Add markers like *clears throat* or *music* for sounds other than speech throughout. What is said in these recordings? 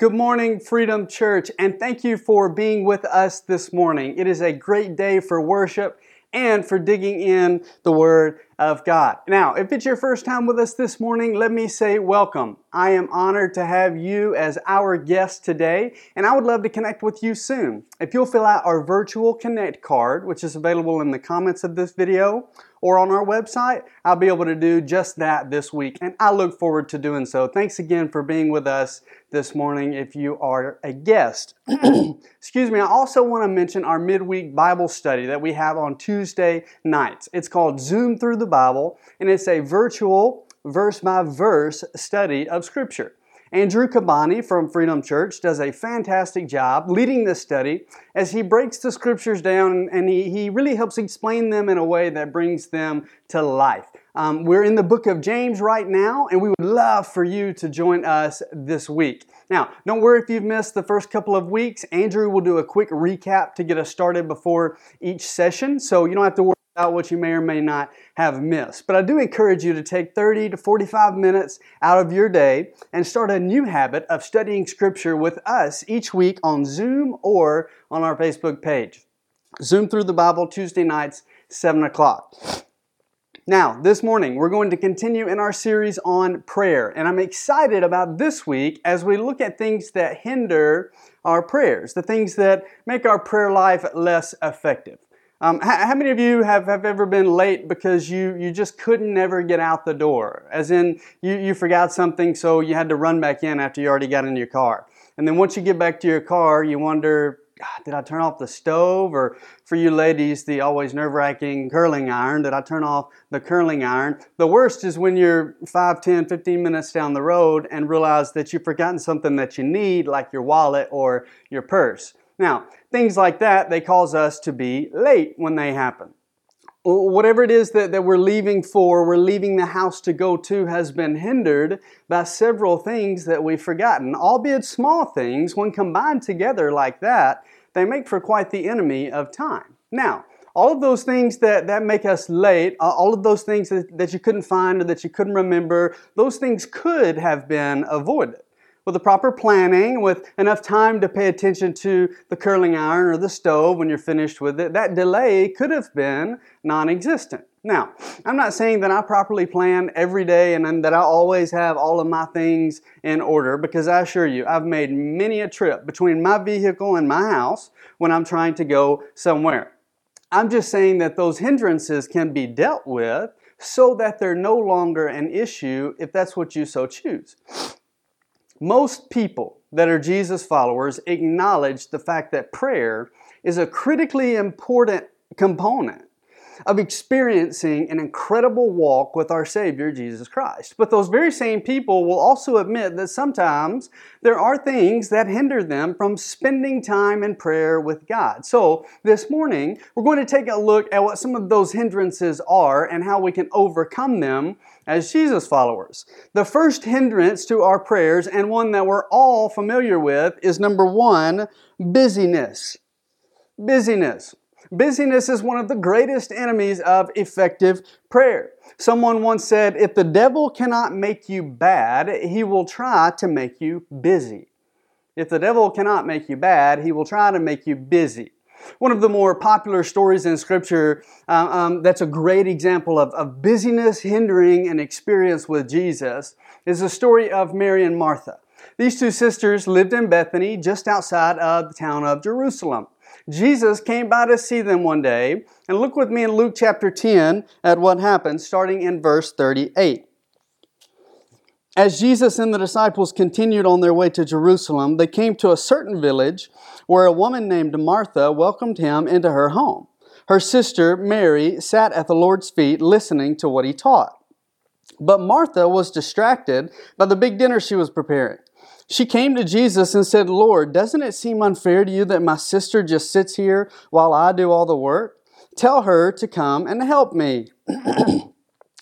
Good morning, Freedom Church, and thank you for being with us this morning. It is a great day for worship and for digging in the Word of God. Now, if it's your first time with us this morning, let me say welcome. I am honored to have you as our guest today, and I would love to connect with you soon. If you'll fill out our virtual connect card, which is available in the comments of this video or on our website, I'll be able to do just that this week, and I look forward to doing so. Thanks again for being with us this morning if you are a guest. *clears throat* Excuse me, I also want to mention our midweek Bible study that we have on Tuesday nights. It's called Zoom Through the Bible, and it's a virtual verse by verse study of Scripture. Andrew Kabani from Freedom Church does a fantastic job leading this study as he breaks the scriptures down and he, he really helps explain them in a way that brings them to life. Um, we're in the book of James right now, and we would love for you to join us this week. Now, don't worry if you've missed the first couple of weeks. Andrew will do a quick recap to get us started before each session, so you don't have to worry about what you may or may not have missed. But I do encourage you to take 30 to 45 minutes out of your day and start a new habit of studying Scripture with us each week on Zoom or on our Facebook page. Zoom through the Bible Tuesday nights, 7 o'clock. Now, this morning, we're going to continue in our series on prayer, and I'm excited about this week as we look at things that hinder our prayers, the things that make our prayer life less effective. Um, how, how, many of you have, have ever been late because you, you just couldn't never get out the door? As in, you, you forgot something, so you had to run back in after you already got in your car. And then once you get back to your car, you wonder, did I turn off the stove? Or for you ladies, the always nerve wracking curling iron, did I turn off the curling iron? The worst is when you're 5, 10, 15 minutes down the road and realize that you've forgotten something that you need, like your wallet or your purse. Now, things like that, they cause us to be late when they happen. Whatever it is that, that we're leaving for, we're leaving the house to go to, has been hindered by several things that we've forgotten. Albeit small things, when combined together like that, they make for quite the enemy of time. Now, all of those things that, that make us late, all of those things that, that you couldn't find or that you couldn't remember, those things could have been avoided with the proper planning, with enough time to pay attention to the curling iron or the stove when you're finished with it, that delay could have been non existent. Now, I'm not saying that I properly plan every day and that I always have all of my things in order because I assure you, I've made many a trip between my vehicle and my house when I'm trying to go somewhere. I'm just saying that those hindrances can be dealt with so that they're no longer an issue if that's what you so choose. Most people that are Jesus followers acknowledge the fact that prayer is a critically important component of experiencing an incredible walk with our Savior, Jesus Christ. But those very same people will also admit that sometimes there are things that hinder them from spending time in prayer with God. So this morning, we're going to take a look at what some of those hindrances are and how we can overcome them as Jesus followers. The first hindrance to our prayers, and one that we're all familiar with, is number one busyness. Busyness. Busyness is one of the greatest enemies of effective prayer. Someone once said, If the devil cannot make you bad, he will try to make you busy. If the devil cannot make you bad, he will try to make you busy. One of the more popular stories in Scripture uh, um, that's a great example of, of busyness hindering an experience with Jesus is the story of Mary and Martha. These two sisters lived in Bethany, just outside of the town of Jerusalem. Jesus came by to see them one day. And look with me in Luke chapter 10 at what happened, starting in verse 38. As Jesus and the disciples continued on their way to Jerusalem, they came to a certain village where a woman named Martha welcomed him into her home. Her sister, Mary, sat at the Lord's feet listening to what he taught. But Martha was distracted by the big dinner she was preparing. She came to Jesus and said, Lord, doesn't it seem unfair to you that my sister just sits here while I do all the work? Tell her to come and help me. *clears throat*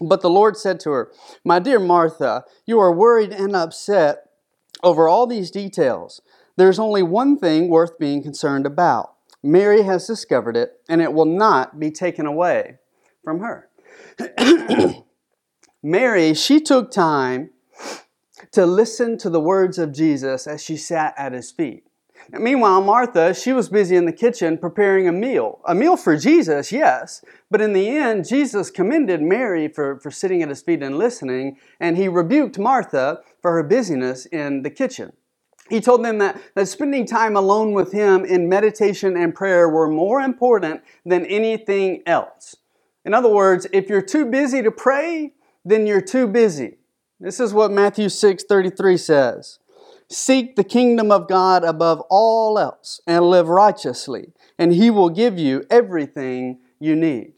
but the Lord said to her, My dear Martha, you are worried and upset over all these details. There's only one thing worth being concerned about. Mary has discovered it, and it will not be taken away from her. *clears throat* Mary, she took time to listen to the words of Jesus as she sat at his feet. Meanwhile, Martha, she was busy in the kitchen preparing a meal. A meal for Jesus, yes, but in the end, Jesus commended Mary for, for sitting at his feet and listening, and he rebuked Martha for her busyness in the kitchen. He told them that, that spending time alone with him in meditation and prayer were more important than anything else. In other words, if you're too busy to pray, then you're too busy. This is what Matthew 6 33 says. Seek the kingdom of God above all else and live righteously, and He will give you everything you need.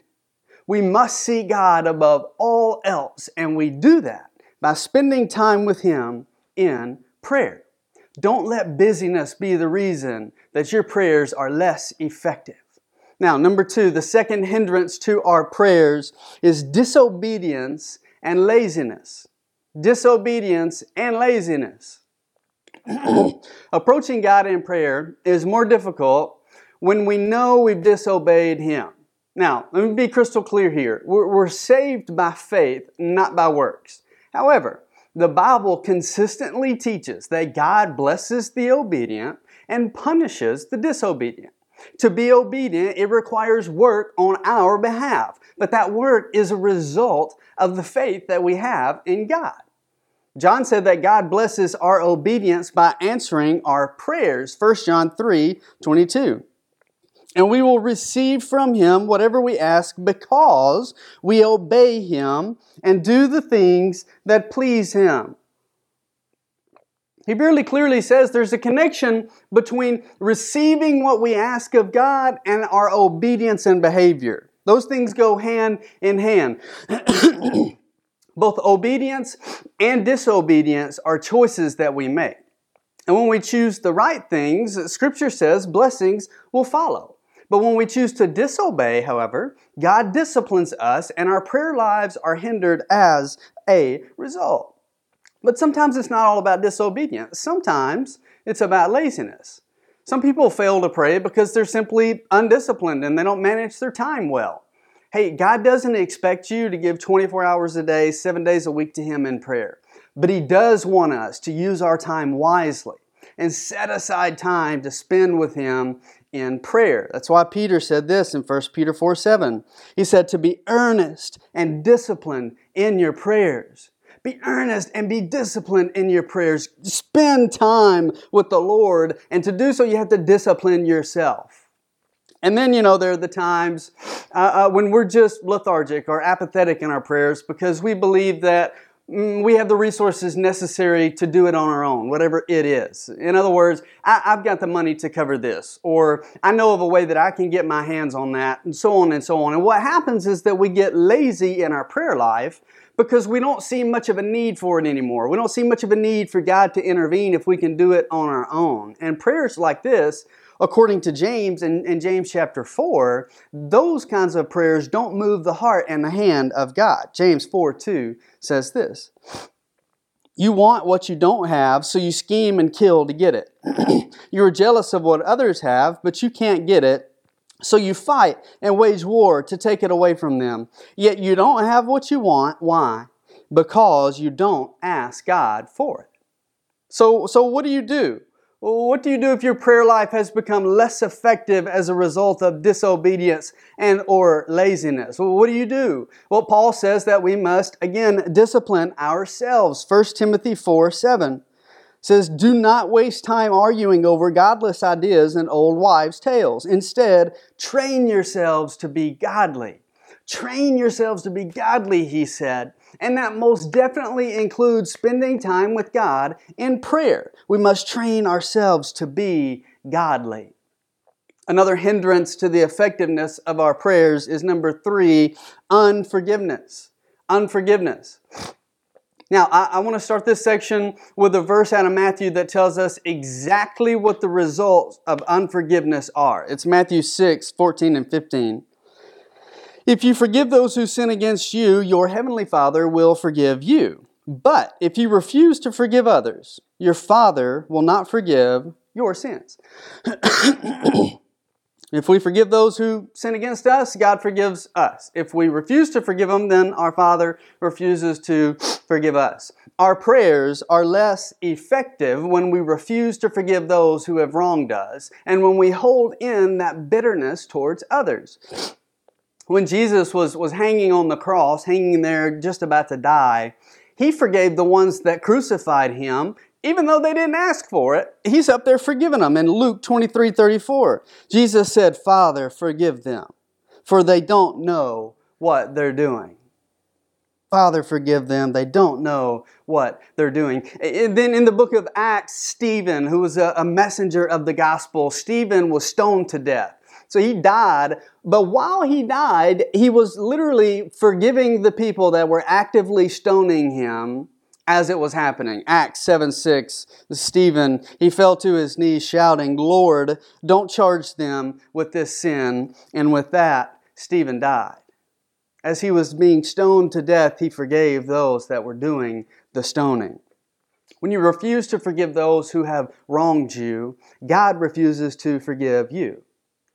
We must see God above all else, and we do that by spending time with Him in prayer. Don't let busyness be the reason that your prayers are less effective. Now, number two, the second hindrance to our prayers is disobedience and laziness. Disobedience and laziness. *clears throat* Approaching God in prayer is more difficult when we know we've disobeyed Him. Now, let me be crystal clear here. We're, we're saved by faith, not by works. However, the Bible consistently teaches that God blesses the obedient and punishes the disobedient. To be obedient, it requires work on our behalf, but that work is a result of the faith that we have in God. John said that God blesses our obedience by answering our prayers. 1 John 3 22. And we will receive from him whatever we ask because we obey him and do the things that please him. He really clearly says there's a connection between receiving what we ask of God and our obedience and behavior. Those things go hand in hand. *clears throat* Both obedience and disobedience are choices that we make. And when we choose the right things, Scripture says blessings will follow. But when we choose to disobey, however, God disciplines us and our prayer lives are hindered as a result. But sometimes it's not all about disobedience. Sometimes it's about laziness. Some people fail to pray because they're simply undisciplined and they don't manage their time well. Hey, God doesn't expect you to give 24 hours a day, seven days a week to Him in prayer. But He does want us to use our time wisely and set aside time to spend with Him in prayer. That's why Peter said this in 1 Peter 4 7. He said, To be earnest and disciplined in your prayers. Be earnest and be disciplined in your prayers. Spend time with the Lord, and to do so, you have to discipline yourself. And then, you know, there are the times uh, uh, when we're just lethargic or apathetic in our prayers because we believe that mm, we have the resources necessary to do it on our own, whatever it is. In other words, I, have got the money to cover this, or I know of a way that I can get my hands on that, and so on and so on. And what happens is that we get lazy in our prayer life because we don't see much of a need for it anymore. We don't see much of a need for God to intervene if we can do it on our own. And prayers like this according to James in, in James chapter 4, those kinds of prayers don't move the heart and the hand of God. James 4 2 says this. You want what you don't have, so you scheme and kill to get it. *clears throat* you are jealous of what others have, but you can't get it, so you fight and wage war to take it away from them. Yet you don't have what you want. Why? Because you don't ask God for it. So, so what do you do? What do you do if your prayer life has become less effective as a result of disobedience and or laziness? Well, what do you do? Well, Paul says that we must again discipline ourselves. 1 Timothy 4 7 says, Do not waste time arguing over godless ideas and old wives' tales. Instead, train yourselves to be godly. Train yourselves to be godly, he said. And that most definitely includes spending time with God in prayer. We must train ourselves to be godly. Another hindrance to the effectiveness of our prayers is number three unforgiveness. Unforgiveness. Now, I, I want to start this section with a verse out of Matthew that tells us exactly what the results of unforgiveness are. It's Matthew 6 14 and 15. If you forgive those who sin against you, your heavenly Father will forgive you. But if you refuse to forgive others, your Father will not forgive your sins. *coughs* If we forgive those who sin against us, God forgives us. If we refuse to forgive them, then our Father refuses to forgive us. Our prayers are less effective when we refuse to forgive those who have wronged us and when we hold in that bitterness towards others. When Jesus was, was hanging on the cross, hanging there just about to die, he forgave the ones that crucified him even though they didn't ask for it, he's up there forgiving them. In Luke 23 34, Jesus said, Father, forgive them, for they don't know what they're doing. Father, forgive them. They don't know what they're doing. And then in the book of Acts, Stephen, who was a messenger of the gospel, Stephen was stoned to death. So he died, but while he died, he was literally forgiving the people that were actively stoning him as it was happening. Acts 7 6, Stephen, he fell to his knees shouting, Lord, don't charge them with this sin. And with that, Stephen died. As he was being stoned to death, he forgave those that were doing the stoning. When you refuse to forgive those who have wronged you, God refuses to forgive you.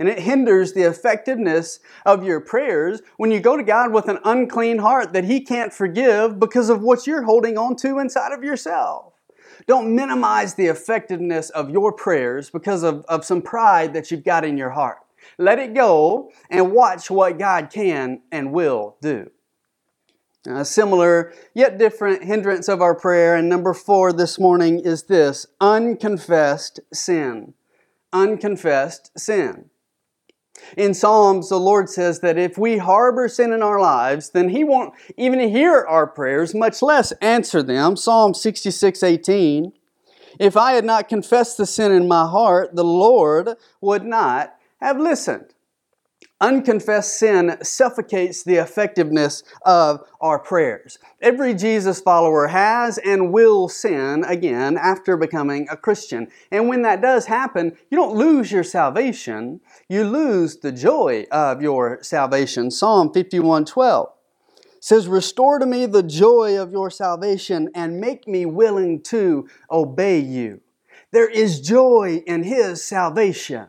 And it hinders the effectiveness of your prayers when you go to God with an unclean heart that He can't forgive because of what you're holding on to inside of yourself. Don't minimize the effectiveness of your prayers because of, of some pride that you've got in your heart. Let it go and watch what God can and will do. A similar yet different hindrance of our prayer, and number four this morning is this unconfessed sin. Unconfessed sin. In Psalms, the Lord says that if we harbor sin in our lives, then He won't even hear our prayers, much less answer them. Psalm 66 18. If I had not confessed the sin in my heart, the Lord would not have listened. Unconfessed sin suffocates the effectiveness of our prayers. Every Jesus follower has and will sin again after becoming a Christian. And when that does happen, you don't lose your salvation, you lose the joy of your salvation. Psalm 51:12 says, Restore to me the joy of your salvation and make me willing to obey you. There is joy in His salvation.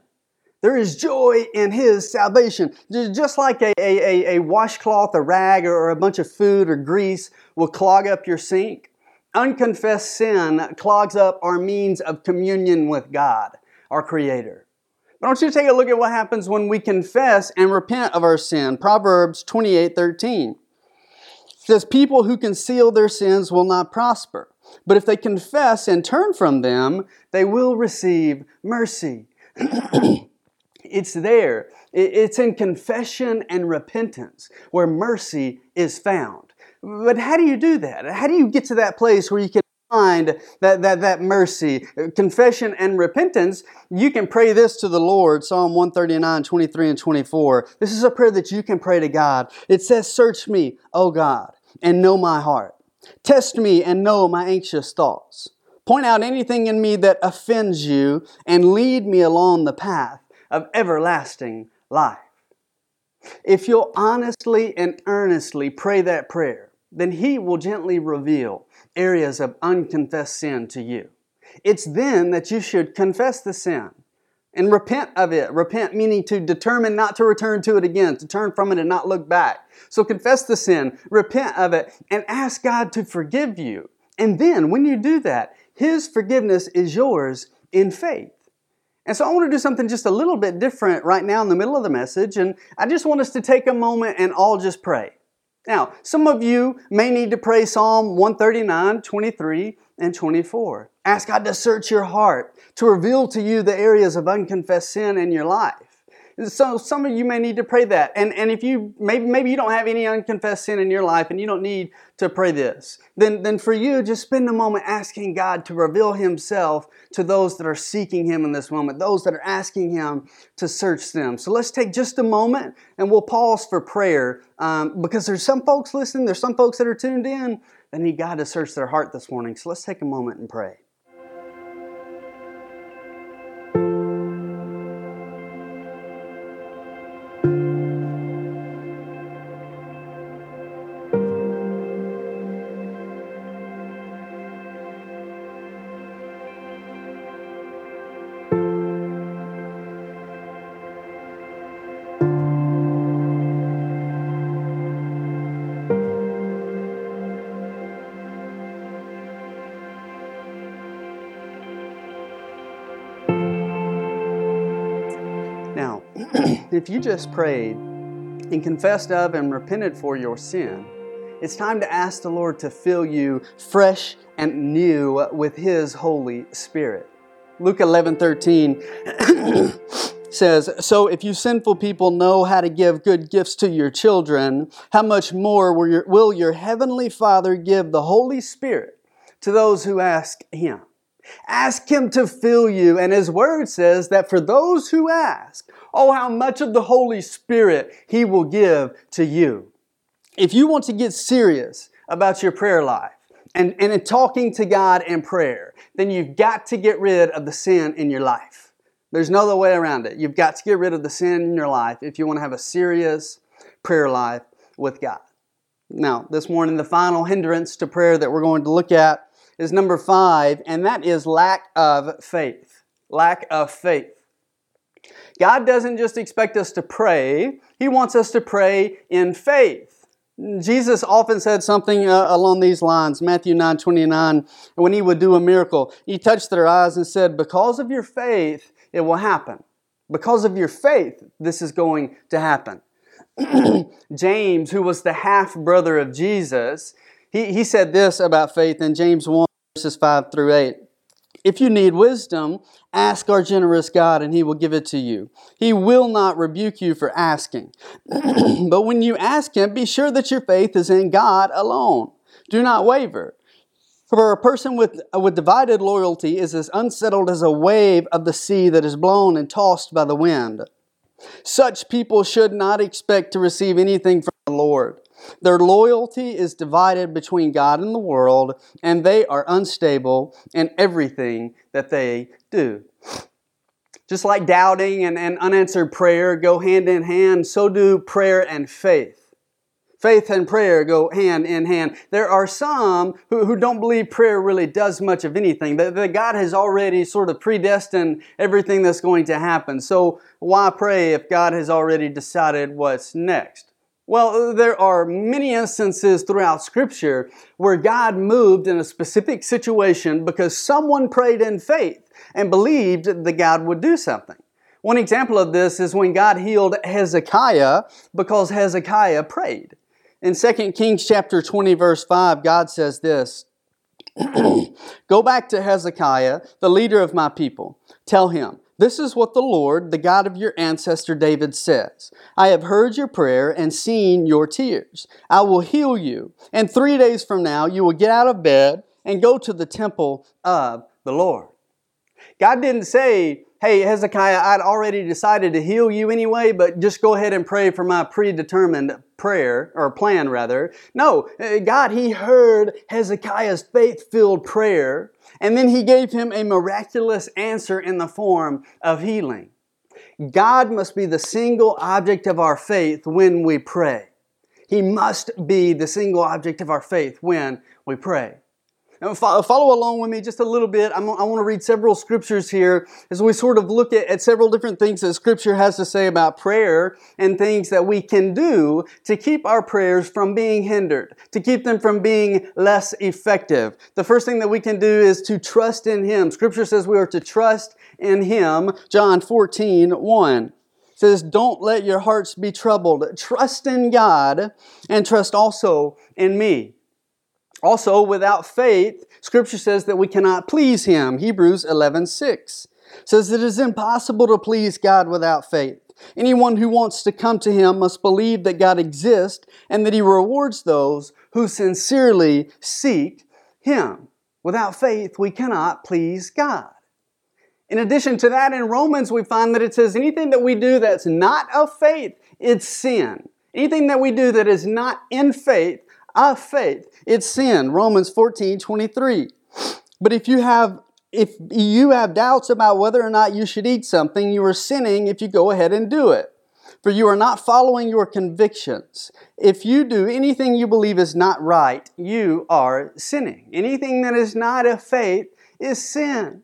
There is joy in his salvation. Just like a, a, a washcloth, a rag, or a bunch of food or grease will clog up your sink, unconfessed sin clogs up our means of communion with God, our Creator. But I want you to take a look at what happens when we confess and repent of our sin. Proverbs 28 13 says, People who conceal their sins will not prosper, but if they confess and turn from them, they will receive mercy. *clears throat* It's there. It's in confession and repentance where mercy is found. But how do you do that? How do you get to that place where you can find that, that, that mercy, confession and repentance? You can pray this to the Lord, Psalm 139, 23 and 24. This is a prayer that you can pray to God. It says, Search me, O God, and know my heart. Test me and know my anxious thoughts. Point out anything in me that offends you and lead me along the path of everlasting life. If you'll honestly and earnestly pray that prayer, then He will gently reveal areas of unconfessed sin to you. It's then that you should confess the sin and repent of it. Repent meaning to determine not to return to it again, to turn from it and not look back. So confess the sin, repent of it, and ask God to forgive you. And then when you do that, His forgiveness is yours in faith. And so I want to do something just a little bit different right now in the middle of the message, and I just want us to take a moment and all just pray. Now, some of you may need to pray Psalm 139, 23, and 24. Ask God to search your heart, to reveal to you the areas of unconfessed sin in your life. So some of you may need to pray that. And, and if you maybe maybe you don't have any unconfessed sin in your life and you don't need to pray this, then, then for you, just spend a moment asking God to reveal Himself to those that are seeking Him in this moment, those that are asking Him to search them. So let's take just a moment and we'll pause for prayer um, because there's some folks listening, there's some folks that are tuned in that need God to search their heart this morning. So let's take a moment and pray. If you just prayed and confessed of and repented for your sin, it's time to ask the Lord to fill you fresh and new with His Holy Spirit. Luke 11 13 *clears throat* says, So if you sinful people know how to give good gifts to your children, how much more will your, will your heavenly Father give the Holy Spirit to those who ask Him? Ask Him to fill you, and His Word says that for those who ask, oh, how much of the Holy Spirit He will give to you. If you want to get serious about your prayer life, and, and in talking to God in prayer, then you've got to get rid of the sin in your life. There's no other way around it. You've got to get rid of the sin in your life if you want to have a serious prayer life with God. Now, this morning, the final hindrance to prayer that we're going to look at is number five, and that is lack of faith. Lack of faith. God doesn't just expect us to pray, He wants us to pray in faith. Jesus often said something uh, along these lines, Matthew 9 29, when he would do a miracle. He touched their eyes and said, Because of your faith, it will happen. Because of your faith, this is going to happen. *clears throat* James, who was the half brother of Jesus, he, he said this about faith in James 1, verses 5 through 8. If you need wisdom, ask our generous God and he will give it to you. He will not rebuke you for asking. *clears throat* but when you ask him, be sure that your faith is in God alone. Do not waver. For a person with, with divided loyalty is as unsettled as a wave of the sea that is blown and tossed by the wind. Such people should not expect to receive anything from the Lord. Their loyalty is divided between God and the world, and they are unstable in everything that they do. Just like doubting and, and unanswered prayer go hand in hand, so do prayer and faith. Faith and prayer go hand in hand. There are some who, who don't believe prayer really does much of anything, that, that God has already sort of predestined everything that's going to happen. So why pray if God has already decided what's next? Well, there are many instances throughout Scripture where God moved in a specific situation because someone prayed in faith and believed that God would do something. One example of this is when God healed Hezekiah because Hezekiah prayed. In 2 Kings chapter 20 verse 5, God says this, *clears throat* Go back to Hezekiah, the leader of my people. Tell him, this is what the Lord, the God of your ancestor David says. I have heard your prayer and seen your tears. I will heal you. And three days from now, you will get out of bed and go to the temple of the Lord. God didn't say, hey, Hezekiah, I'd already decided to heal you anyway, but just go ahead and pray for my predetermined prayer, or plan rather. No, uh, God, He heard Hezekiah's faith filled prayer, and then He gave him a miraculous answer in the form of healing. God must be the single object of our faith when we pray. He must be the single object of our faith when we pray. Follow along with me just a little bit. I'm, i want to read several scriptures here as we sort of look at, at several different things that Scripture has to say about prayer and things that we can do to keep our prayers from being hindered, to keep them from being less effective. The first thing that we can do is to trust in Him. Scripture says we are to trust in Him. John 14, 1 says, Don't let your hearts be troubled. Trust in God and trust also in me. Also, without faith, Scripture says that we cannot please Him. Hebrews 11 6 says it is impossible to please God without faith. Anyone who wants to come to Him must believe that God exists and that He rewards those who sincerely seek Him. Without faith, we cannot please God. In addition to that, in Romans, we find that it says anything that we do that's not of faith, it's sin. Anything that we do that is not in faith, of faith. It's sin. Romans 14, 23. But if you have if you have doubts about whether or not you should eat something, you are sinning if you go ahead and do it. For you are not following your convictions. If you do anything you believe is not right, you are sinning. Anything that is not of faith is sin.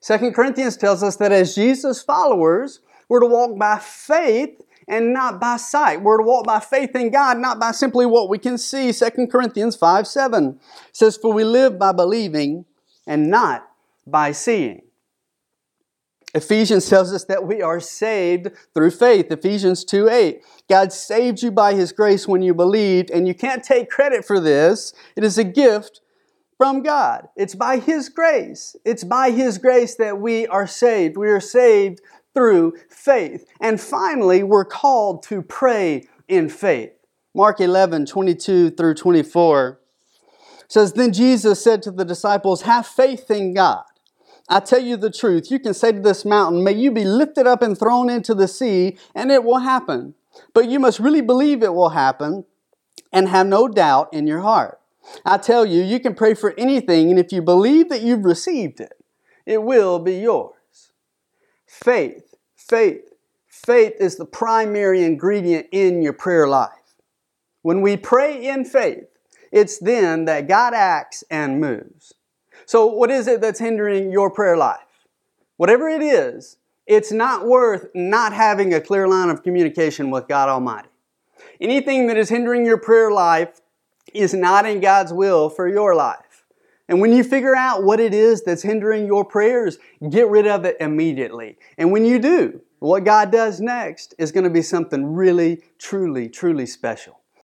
Second Corinthians tells us that as Jesus followers, we're to walk by faith and not by sight. We're to walk by faith in God, not by simply what we can see. 2 Corinthians 5 7 says, For we live by believing and not by seeing. Ephesians tells us that we are saved through faith. Ephesians 2 8. God saved you by His grace when you believed, and you can't take credit for this. It is a gift from God. It's by His grace. It's by His grace that we are saved. We are saved through faith. And finally, we're called to pray in faith. Mark 11 22 through 24 says, Then Jesus said to the disciples, Have faith in God. I tell you the truth, you can say to this mountain, May you be lifted up and thrown into the sea, and it will happen. But you must really believe it will happen and have no doubt in your heart. I tell you, you can pray for anything, and if you believe that you've received it, it will be yours. Faith, faith, faith is the primary ingredient in your prayer life. When we pray in faith, it's then that God acts and moves. So, what is it that's hindering your prayer life? Whatever it is, it's not worth not having a clear line of communication with God Almighty. Anything that is hindering your prayer life is not in God's will for your life. And when you figure out what it is that's hindering your prayers, get rid of it immediately. And when you do, what God does next is going to be something really, truly, truly special.